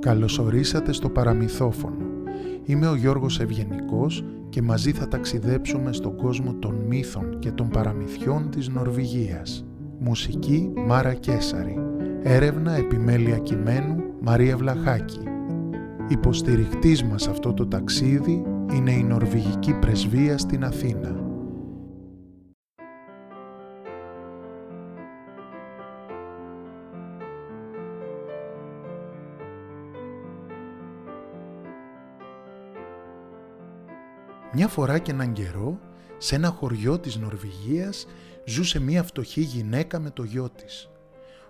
Καλωσορίσατε στο παραμυθόφωνο. Είμαι ο Γιώργος Ευγενικός και μαζί θα ταξιδέψουμε στον κόσμο των μύθων και των παραμυθιών της Νορβηγίας. Μουσική Μάρα Κέσαρη. Έρευνα επιμέλεια κειμένου Μαρία Βλαχάκη. Υποστηρικτής μας αυτό το ταξίδι είναι η Νορβηγική Πρεσβεία στην Αθήνα. Μια φορά και έναν καιρό, σε ένα χωριό της Νορβηγίας, ζούσε μια φτωχή γυναίκα με το γιο της.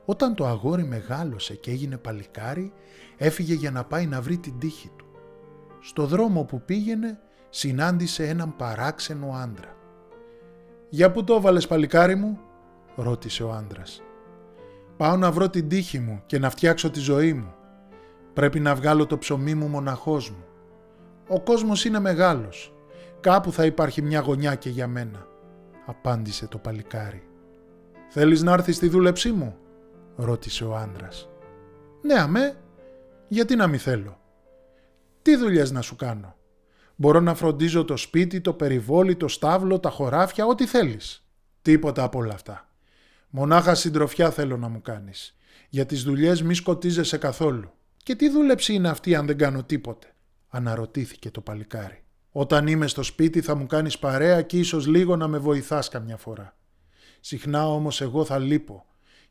Όταν το αγόρι μεγάλωσε και έγινε παλικάρι, έφυγε για να πάει να βρει την τύχη του. Στο δρόμο που πήγαινε, συνάντησε έναν παράξενο άντρα. «Για πού το έβαλες παλικάρι μου» ρώτησε ο άντρας. «Πάω να βρω την τύχη μου και να φτιάξω τη ζωή μου. Πρέπει να βγάλω το ψωμί μου μοναχός μου. Ο κόσμος είναι μεγάλος Κάπου θα υπάρχει μια γωνιά και για μένα, απάντησε το παλικάρι. Θέλεις να έρθεις στη δούλεψή μου, ρώτησε ο άντρας. Ναι αμέ, γιατί να μη θέλω; Τι δουλειές να σου κάνω; Μπορώ να φροντίζω το σπίτι, το περιβόλι, το στάβλο, τα χωράφια, ό,τι θέλεις. Τίποτα από όλα αυτά. Μονάχα συντροφιά θέλω να μου κάνεις. Για τις δουλειές μη σκοτίζεσαι καθόλου. Και τι δούλεψη είναι αυτή αν δεν κάνω τίποτε, αναρωτήθηκε το παλικάρι. Όταν είμαι στο σπίτι θα μου κάνεις παρέα και ίσως λίγο να με βοηθάς καμιά φορά. Συχνά όμως εγώ θα λείπω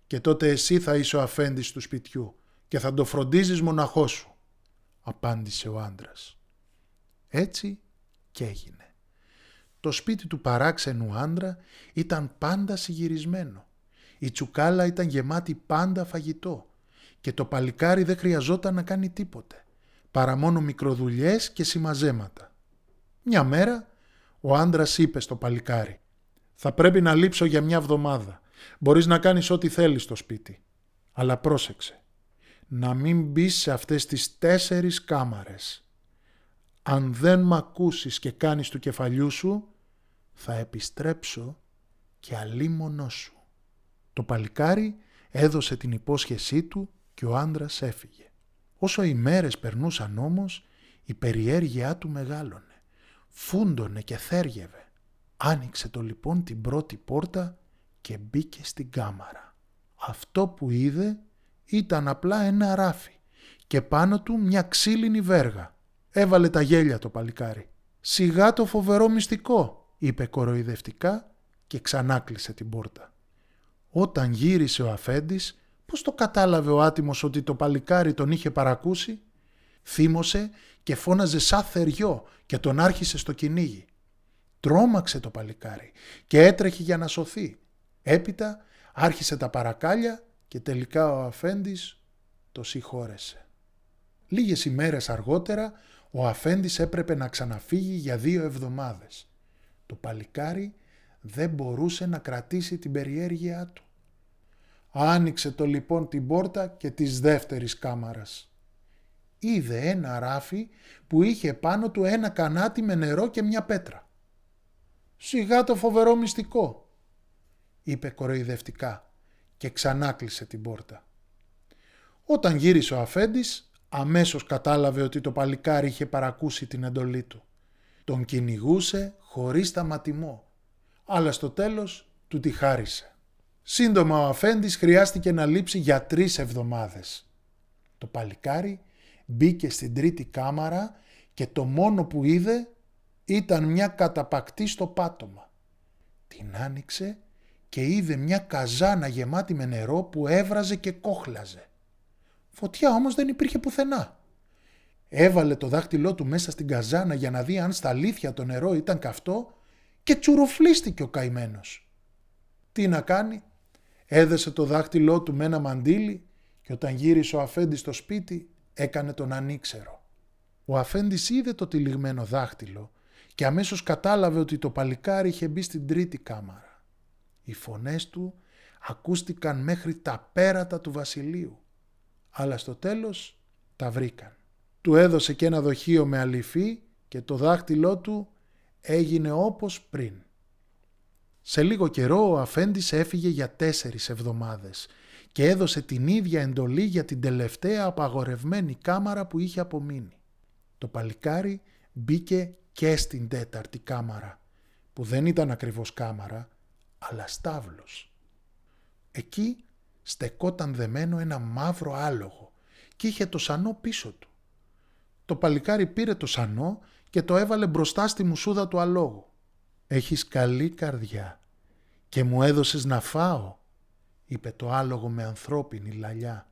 και τότε εσύ θα είσαι ο αφέντης του σπιτιού και θα το φροντίζεις μοναχός σου, απάντησε ο άντρας. Έτσι και έγινε. Το σπίτι του παράξενου άντρα ήταν πάντα συγυρισμένο. Η τσουκάλα ήταν γεμάτη πάντα φαγητό και το παλικάρι δεν χρειαζόταν να κάνει τίποτε, παρά μόνο μικροδουλειές και συμμαζέματα. Μια μέρα ο άντρας είπε στο παλικάρι «Θα πρέπει να λείψω για μια εβδομάδα. Μπορείς να κάνεις ό,τι θέλεις στο σπίτι. Αλλά πρόσεξε, να μην μπεις σε αυτές τις τέσσερις κάμαρες. Αν δεν μ' ακούσεις και κάνεις του κεφαλιού σου, θα επιστρέψω και αλίμονό σου». Το παλικάρι έδωσε την υπόσχεσή του και ο άντρας έφυγε. Όσο οι μέρες περνούσαν όμως, η περιέργειά του μεγάλωνε φούντωνε και θέργευε. Άνοιξε το λοιπόν την πρώτη πόρτα και μπήκε στην κάμαρα. Αυτό που είδε ήταν απλά ένα ράφι και πάνω του μια ξύλινη βέργα. Έβαλε τα γέλια το παλικάρι. «Σιγά το φοβερό μυστικό», είπε κοροϊδευτικά και ξανάκλεισε την πόρτα. Όταν γύρισε ο αφέντης, πώς το κατάλαβε ο άτιμος ότι το παλικάρι τον είχε παρακούσει; Θύμωσε και φώναζε σαν θεριό και τον άρχισε στο κυνήγι. Τρόμαξε το παλικάρι και έτρεχε για να σωθεί. Έπειτα άρχισε τα παρακάλια και τελικά ο αφέντης το συγχώρεσε. Λίγες ημέρες αργότερα ο αφέντης έπρεπε να ξαναφύγει για δύο εβδομάδες. Το παλικάρι δεν μπορούσε να κρατήσει την περιέργειά του. Άνοιξε το λοιπόν την πόρτα και της δεύτερης κάμαρας είδε ένα ράφι που είχε πάνω του ένα κανάτι με νερό και μια πέτρα. «Σιγά το φοβερό μυστικό», είπε κοροϊδευτικά και ξανά κλείσε την πόρτα. Όταν γύρισε ο αφέντης, αμέσως κατάλαβε ότι το παλικάρι είχε παρακούσει την εντολή του. Τον κυνηγούσε χωρίς σταματημό, αλλά στο τέλος του τη χάρισε. Σύντομα ο αφέντης χρειάστηκε να λείψει για τρεις εβδομάδες. Το παλικάρι μπήκε στην τρίτη κάμαρα και το μόνο που είδε ήταν μια καταπακτή στο πάτωμα. Την άνοιξε και είδε μια καζάνα γεμάτη με νερό που έβραζε και κόχλαζε. Φωτιά όμως δεν υπήρχε πουθενά. Έβαλε το δάχτυλό του μέσα στην καζάνα για να δει αν στα αλήθεια το νερό ήταν καυτό και τσουροφλίστηκε ο καημένος. Τι να κάνει, έδεσε το δάχτυλό του με ένα μαντίλι και όταν γύρισε ο αφέντης στο σπίτι έκανε τον ανήξερο. Ο αφέντης είδε το τυλιγμένο δάχτυλο και αμέσως κατάλαβε ότι το παλικάρι είχε μπει στην τρίτη κάμαρα. Οι φωνές του ακούστηκαν μέχρι τα πέρατα του βασιλείου, αλλά στο τέλος τα βρήκαν. Του έδωσε και ένα δοχείο με αληφή και το δάχτυλό του έγινε όπως πριν. Σε λίγο καιρό ο αφέντης έφυγε για τέσσερις εβδομάδες και έδωσε την ίδια εντολή για την τελευταία απαγορευμένη κάμαρα που είχε απομείνει. Το παλικάρι μπήκε και στην τέταρτη κάμαρα, που δεν ήταν ακριβώς κάμαρα, αλλά στάβλος. Εκεί στεκόταν δεμένο ένα μαύρο άλογο και είχε το σανό πίσω του. Το παλικάρι πήρε το σανό και το έβαλε μπροστά στη μουσούδα του αλόγου. «Έχεις καλή καρδιά και μου έδωσες να φάω», είπε το άλογο με ανθρώπινη λαλιά.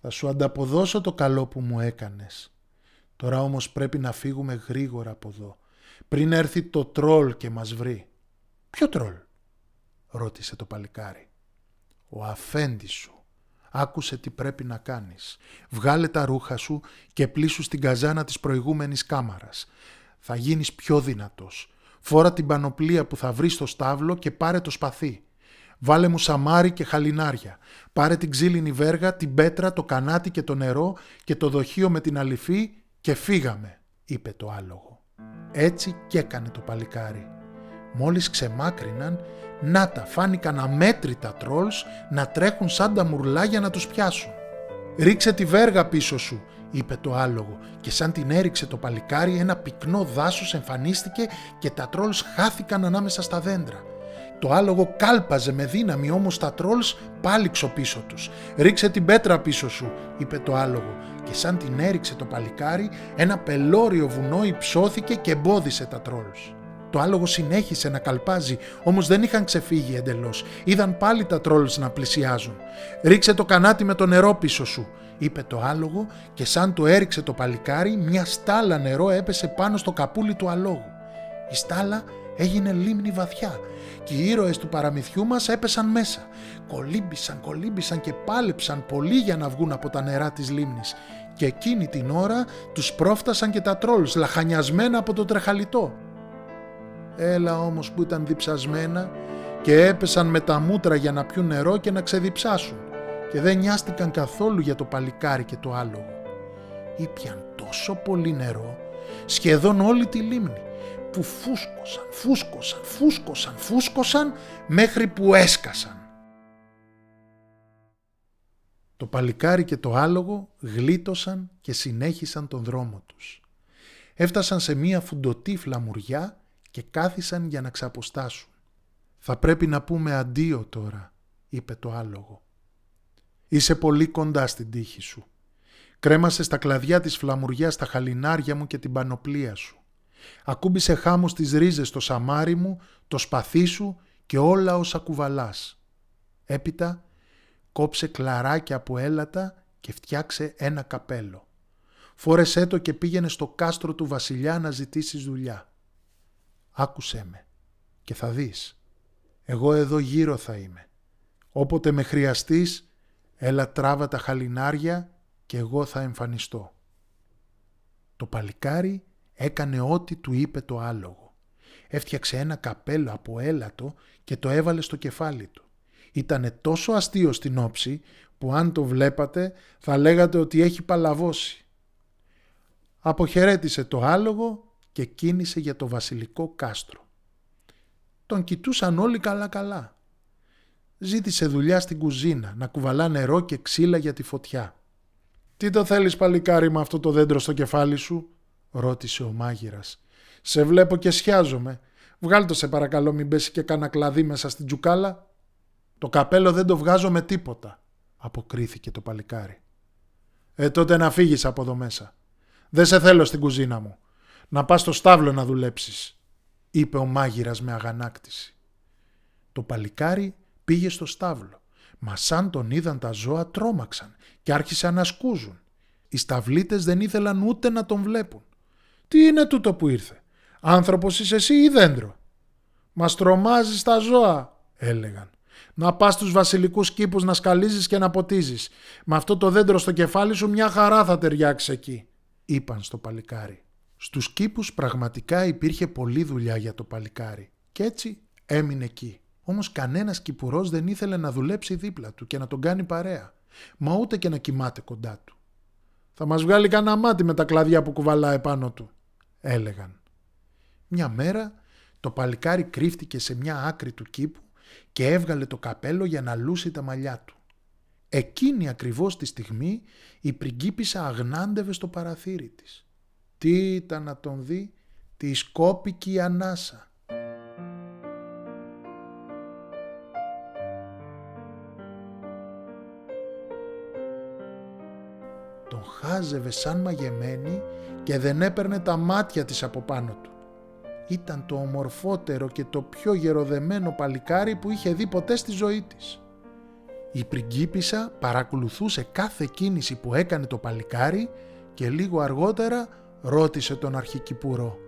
«Θα σου ανταποδώσω το καλό που μου έκανες. Τώρα όμως πρέπει να φύγουμε γρήγορα από εδώ, πριν έρθει το τρόλ και μας βρει». «Ποιο τρόλ» ρώτησε το παλικάρι. «Ο αφέντης σου. Άκουσε τι πρέπει να κάνεις. Βγάλε τα ρούχα σου και πλήσου στην καζάνα της προηγούμενης κάμαρας. Θα γίνεις πιο δυνατός. Φόρα την πανοπλία που θα βρεις στο στάβλο και πάρε το σπαθί. Βάλε μου σαμάρι και χαλινάρια. Πάρε την ξύλινη βέργα, την πέτρα, το κανάτι και το νερό και το δοχείο με την αληφή και φύγαμε, είπε το άλογο. Έτσι και έκανε το παλικάρι. Μόλις ξεμάκριναν, να τα φάνηκαν αμέτρητα τρόλς να τρέχουν σαν τα μουρλάγια να τους πιάσουν. «Ρίξε τη βέργα πίσω σου», είπε το άλογο και σαν την έριξε το παλικάρι ένα πυκνό δάσος εμφανίστηκε και τα τρόλς χάθηκαν ανάμεσα στα δέντρα. Το άλογο κάλπαζε με δύναμη όμως τα τρόλς πάλιξο πίσω τους. «Ρίξε την πέτρα πίσω σου», είπε το άλογο και σαν την έριξε το παλικάρι ένα πελώριο βουνό υψώθηκε και εμπόδισε τα τρόλς. Το άλογο συνέχισε να καλπάζει, όμως δεν είχαν ξεφύγει εντελώς. Είδαν πάλι τα τρόλς να πλησιάζουν. «Ρίξε το κανάτι με το νερό πίσω σου», είπε το άλογο και σαν το έριξε το παλικάρι, μια στάλα νερό έπεσε πάνω στο καπούλι του αλόγου. Η στάλα έγινε λίμνη βαθιά και οι ήρωες του παραμυθιού μας έπεσαν μέσα. Κολύμπησαν, κολύμπησαν και πάλεψαν πολύ για να βγουν από τα νερά της λίμνης και εκείνη την ώρα τους πρόφτασαν και τα τρόλς λαχανιασμένα από το τρεχαλιτό. Έλα όμως που ήταν διψασμένα και έπεσαν με τα μούτρα για να πιούν νερό και να ξεδιψάσουν και δεν νοιάστηκαν καθόλου για το παλικάρι και το άλογο. Ήπιαν τόσο πολύ νερό, σχεδόν όλη τη λίμνη, που φούσκωσαν, φούσκωσαν, φούσκωσαν, φούσκωσαν μέχρι που έσκασαν. Το παλικάρι και το άλογο γλίτωσαν και συνέχισαν τον δρόμο τους. Έφτασαν σε μία φουντοτή φλαμουριά και κάθισαν για να ξαποστάσουν. «Θα πρέπει να πούμε αντίο τώρα», είπε το άλογο. «Είσαι πολύ κοντά στην τύχη σου. Κρέμασε στα κλαδιά της φλαμουριάς τα χαλινάρια μου και την πανοπλία σου. Ακούμπησε χάμος τις ρίζες το σαμάρι μου, το σπαθί σου και όλα όσα κουβαλάς. Έπειτα κόψε κλαράκια από έλατα και φτιάξε ένα καπέλο. Φόρεσέ το και πήγαινε στο κάστρο του βασιλιά να ζητήσεις δουλειά άκουσέ με και θα δεις. Εγώ εδώ γύρω θα είμαι. Όποτε με χρειαστείς, έλα τράβα τα χαλινάρια και εγώ θα εμφανιστώ. Το παλικάρι έκανε ό,τι του είπε το άλογο. Έφτιαξε ένα καπέλο από έλατο και το έβαλε στο κεφάλι του. Ήτανε τόσο αστείο στην όψη που αν το βλέπατε θα λέγατε ότι έχει παλαβώσει. Αποχαιρέτησε το άλογο και κίνησε για το βασιλικό κάστρο. Τον κοιτούσαν όλοι καλά-καλά. Ζήτησε δουλειά στην κουζίνα, να κουβαλά νερό και ξύλα για τη φωτιά. «Τι το θέλεις παλικάρι με αυτό το δέντρο στο κεφάλι σου» ρώτησε ο μάγειρας. «Σε βλέπω και σιάζομαι. Βγάλ το σε παρακαλώ μην πέσει και κάνα κλαδί μέσα στην τζουκάλα». «Το καπέλο δεν το βγάζω με τίποτα», αποκρίθηκε το παλικάρι. «Ε τότε να φύγεις από εδώ μέσα. Δεν σε θέλω στην κουζίνα μου να πας στο στάβλο να δουλέψεις, είπε ο μάγειρας με αγανάκτηση. Το παλικάρι πήγε στο στάβλο, μα σαν τον είδαν τα ζώα τρόμαξαν και άρχισαν να σκούζουν. Οι σταυλίτες δεν ήθελαν ούτε να τον βλέπουν. «Τι είναι τούτο που ήρθε, άνθρωπος είσαι εσύ ή δέντρο» «Μας τρομάζεις τα ζώα» έλεγαν. «Να πας στους βασιλικούς κήπους να σκαλίζεις και να ποτίζεις. Με αυτό το δέντρο στο κεφάλι σου μια χαρά θα ταιριάξει εκεί» είπαν στο παλικάρι. Στους κήπους πραγματικά υπήρχε πολλή δουλειά για το παλικάρι και έτσι έμεινε εκεί. Όμως κανένας κυπουρός δεν ήθελε να δουλέψει δίπλα του και να τον κάνει παρέα, μα ούτε και να κοιμάται κοντά του. «Θα μας βγάλει κανένα μάτι με τα κλαδιά που κουβαλάει επάνω του», έλεγαν. Μια μέρα το παλικάρι κρύφτηκε σε μια άκρη του κήπου και έβγαλε το καπέλο για να λούσει τα μαλλιά του. Εκείνη ακριβώς τη στιγμή η πριγκίπισσα αγνάντευε στο παραθύρι της. Τι ήταν να τον δει, τη σκόπικη ανάσα. Τον χάζευε σαν μαγεμένη και δεν έπαιρνε τα μάτια της από πάνω του. Ήταν το ομορφότερο και το πιο γεροδεμένο παλικάρι που είχε δει ποτέ στη ζωή της. Η πριγκίπισσα παρακολουθούσε κάθε κίνηση που έκανε το παλικάρι και λίγο αργότερα ρώτησε τον αρχικυπουρό.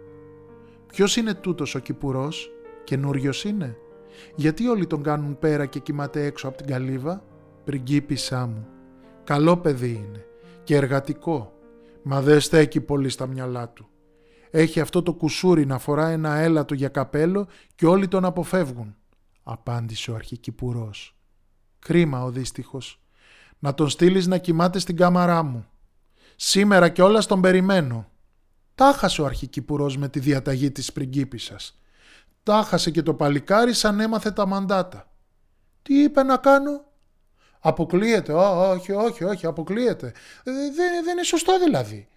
«Ποιος είναι τούτος ο κυπουρός, καινούριος είναι, γιατί όλοι τον κάνουν πέρα και κοιμάται έξω από την καλύβα» «Πριγκίπισσά μου, καλό παιδί είναι και εργατικό, μα δεν στέκει πολύ στα μυαλά του. Έχει αυτό το κουσούρι να φορά ένα έλατο για καπέλο και όλοι τον αποφεύγουν», απάντησε ο αρχικυπουρός. Κρίμα ο δύστιχος. Να τον στείλεις να κοιμάται στην κάμαρά μου. Σήμερα και όλα τον περιμένω. Τάχασε ο αρχικυπουρός με τη διαταγή της πριγκίπισσας. Τάχασε και το παλικάρι σαν έμαθε τα μαντάτα. Τι είπε να κάνω; Αποκλείεται. όχι, όχι, όχι, αποκλείεται. Ε, δεν, δεν είναι σωστό δηλαδή.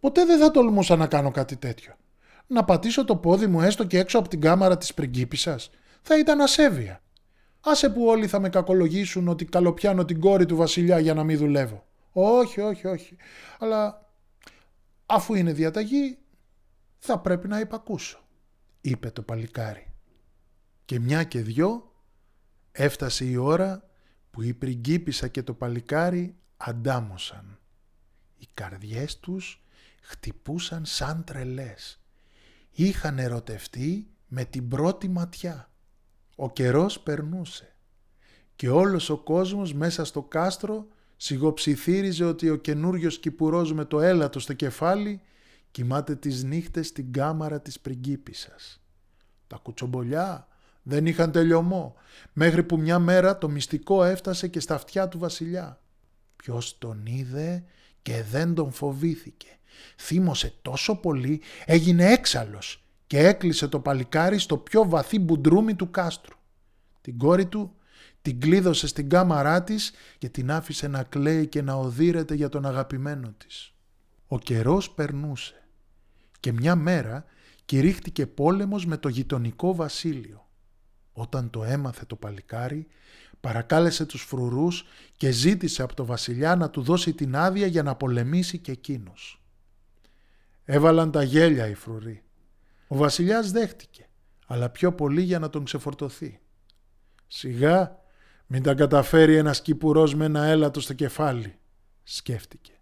Ποτέ δεν θα τολμούσα να κάνω κάτι τέτοιο. Να πατήσω το πόδι μου έστω και έξω από την κάμαρα της πριγκίπισσας θα ήταν ασέβεια. Άσε που όλοι θα με κακολογήσουν ότι καλοπιάνω την κόρη του βασιλιά για να μην δουλεύω. Όχι, όχι, όχι. Αλλά αφού είναι διαταγή θα πρέπει να υπακούσω, είπε το παλικάρι. Και μια και δυο έφτασε η ώρα που η πριγκίπισσα και το παλικάρι αντάμωσαν. Οι καρδιές τους χτυπούσαν σαν τρελές. Είχαν ερωτευτεί με την πρώτη ματιά. Ο καιρός περνούσε και όλος ο κόσμος μέσα στο κάστρο σιγοψιθύριζε ότι ο καινούριος κυπουρός με το έλατο στο κεφάλι κοιμάται τις νύχτες στην κάμαρα της πριγκίπισσας. Τα κουτσομπολιά δεν είχαν τελειωμό, μέχρι που μια μέρα το μυστικό έφτασε και στα αυτιά του βασιλιά. Ποιος τον είδε και δεν τον φοβήθηκε. Θύμωσε τόσο πολύ, έγινε έξαλλος και έκλεισε το παλικάρι στο πιο βαθύ μπουντρούμι του κάστρου. Την κόρη του την κλείδωσε στην κάμαρά της και την άφησε να κλαίει και να οδύρεται για τον αγαπημένο της. Ο καιρός περνούσε και μια μέρα κηρύχτηκε πόλεμος με το γειτονικό βασίλειο. Όταν το έμαθε το παλικάρι, παρακάλεσε τους φρουρούς και ζήτησε από το βασιλιά να του δώσει την άδεια για να πολεμήσει και εκείνος. Έβαλαν τα γέλια οι φρουροί ο βασιλιάς δέχτηκε, αλλά πιο πολύ για να τον ξεφορτωθεί. «Σιγά, μην τα καταφέρει ένας κυπουρός με ένα έλατο στο κεφάλι», σκέφτηκε.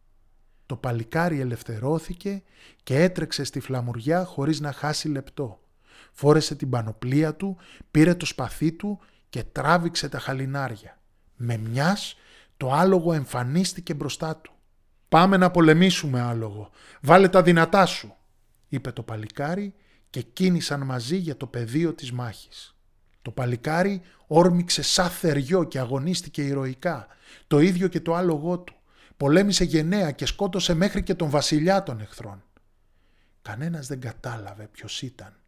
Το παλικάρι ελευθερώθηκε και έτρεξε στη φλαμουριά χωρίς να χάσει λεπτό. Φόρεσε την πανοπλία του, πήρε το σπαθί του και τράβηξε τα χαλινάρια. Με μιας το άλογο εμφανίστηκε μπροστά του. «Πάμε να πολεμήσουμε άλογο, βάλε τα δυνατά σου», είπε το παλικάρι και κίνησαν μαζί για το πεδίο της μάχης. Το παλικάρι όρμηξε σαν θεριό και αγωνίστηκε ηρωικά, το ίδιο και το άλογό του. Πολέμησε γενναία και σκότωσε μέχρι και τον βασιλιά των εχθρών. Κανένας δεν κατάλαβε ποιος ήταν.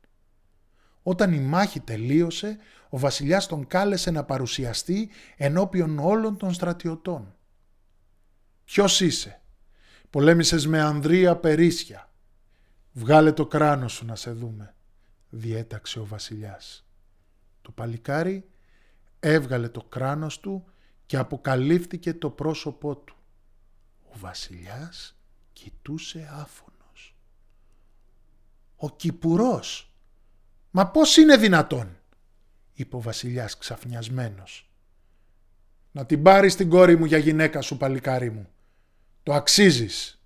Όταν η μάχη τελείωσε, ο βασιλιάς τον κάλεσε να παρουσιαστεί ενώπιον όλων των στρατιωτών. «Ποιος είσαι» «Πολέμησες με Ανδρία Περίσια», «Βγάλε το κράνος σου να σε δούμε», διέταξε ο βασιλιάς. Το παλικάρι έβγαλε το κράνος του και αποκαλύφθηκε το πρόσωπό του. Ο βασιλιάς κοιτούσε άφωνος. «Ο Κυπουρός! Μα πώς είναι δυνατόν» είπε ο βασιλιάς ξαφνιασμένος. «Να την πάρεις την κόρη μου για γυναίκα σου παλικάρι μου. Το αξίζεις»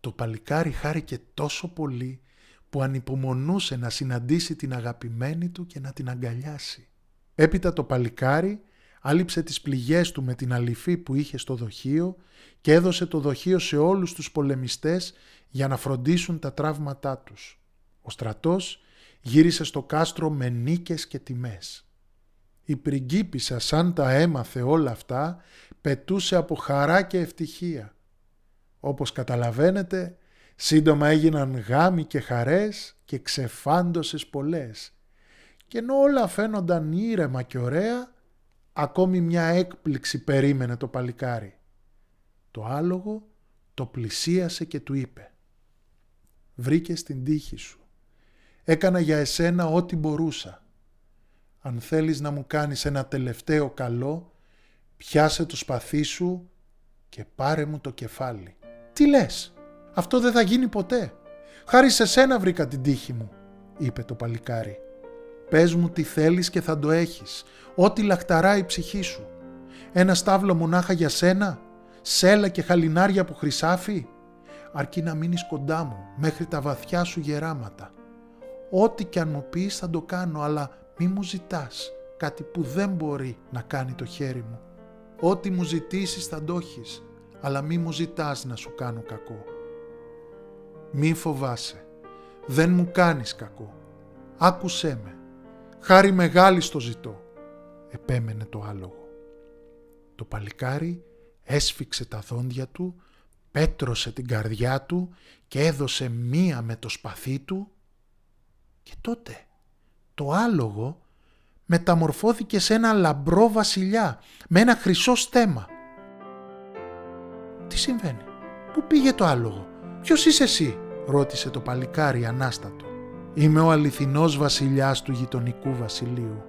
Το παλικάρι χάρηκε τόσο πολύ που ανυπομονούσε να συναντήσει την αγαπημένη του και να την αγκαλιάσει. Έπειτα το παλικάρι άλυψε τις πληγές του με την αληφή που είχε στο δοχείο και έδωσε το δοχείο σε όλους τους πολεμιστές για να φροντίσουν τα τραύματά τους. Ο στρατός γύρισε στο κάστρο με νίκες και τιμές. Η πριγκίπισσα σαν τα έμαθε όλα αυτά πετούσε από χαρά και ευτυχία όπως καταλαβαίνετε, σύντομα έγιναν γάμοι και χαρές και ξεφάντωσες πολλές. Και ενώ όλα φαίνονταν ήρεμα και ωραία, Ακόμη μια έκπληξη περίμενε το παλικάρι. Το άλογο το πλησίασε και του είπε «Βρήκε την τύχη σου. Έκανα για εσένα ό,τι μπορούσα. Αν θέλεις να μου κάνεις ένα τελευταίο καλό, πιάσε το σπαθί σου και πάρε μου το κεφάλι». «Τι λες, αυτό δεν θα γίνει ποτέ. Χάρη σε σένα βρήκα την τύχη μου», είπε το παλικάρι. «Πες μου τι θέλεις και θα το έχεις, ό,τι λαχταράει η ψυχή σου. Ένα στάβλο μονάχα για σένα, σέλα και χαλινάρια από χρυσάφι, αρκεί να μείνεις κοντά μου μέχρι τα βαθιά σου γεράματα. Ό,τι κι αν μου πεις θα το κάνω, αλλά μη μου ζητάς κάτι που δεν μπορεί να κάνει το χέρι μου. Ό,τι μου ζητήσεις θα το έχεις, αλλά μη μου ζητάς να σου κάνω κακό. Μη φοβάσαι, δεν μου κάνεις κακό. Άκουσέ με, χάρη μεγάλη στο ζητώ, επέμενε το άλογο. Το παλικάρι έσφιξε τα δόντια του, πέτρωσε την καρδιά του και έδωσε μία με το σπαθί του και τότε το άλογο μεταμορφώθηκε σε ένα λαμπρό βασιλιά με ένα χρυσό στέμα. «Τι συμβαίνει, πού πήγε το άλογο, ποιος είσαι εσύ» ρώτησε το παλικάρι ανάστατο. «Είμαι ο αληθινός βασιλιάς του γειτονικού βασιλείου.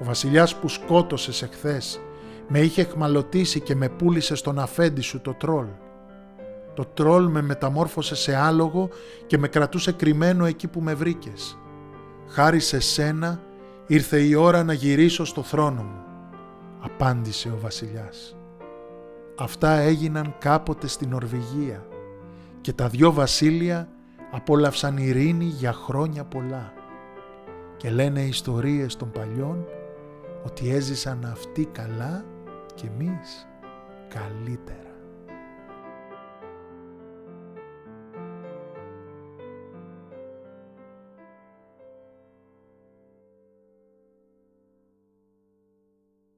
Ο βασιλιάς που σκότωσες εχθές με είχε εχμαλωτήσει και με πούλησε στον αφέντη σου το τρόλ. Το τρόλ με μεταμόρφωσε σε άλογο και με κρατούσε κρυμμένο εκεί που με βρήκες. Χάρη σε σένα ήρθε η ώρα να γυρίσω στο θρόνο μου, απάντησε ο βασιλιάς. Αυτά έγιναν κάποτε στην Νορβηγία και τα δυο βασίλεια απόλαυσαν ειρήνη για χρόνια πολλά και λένε ιστορίες των παλιών ότι έζησαν αυτοί καλά και εμείς καλύτερα.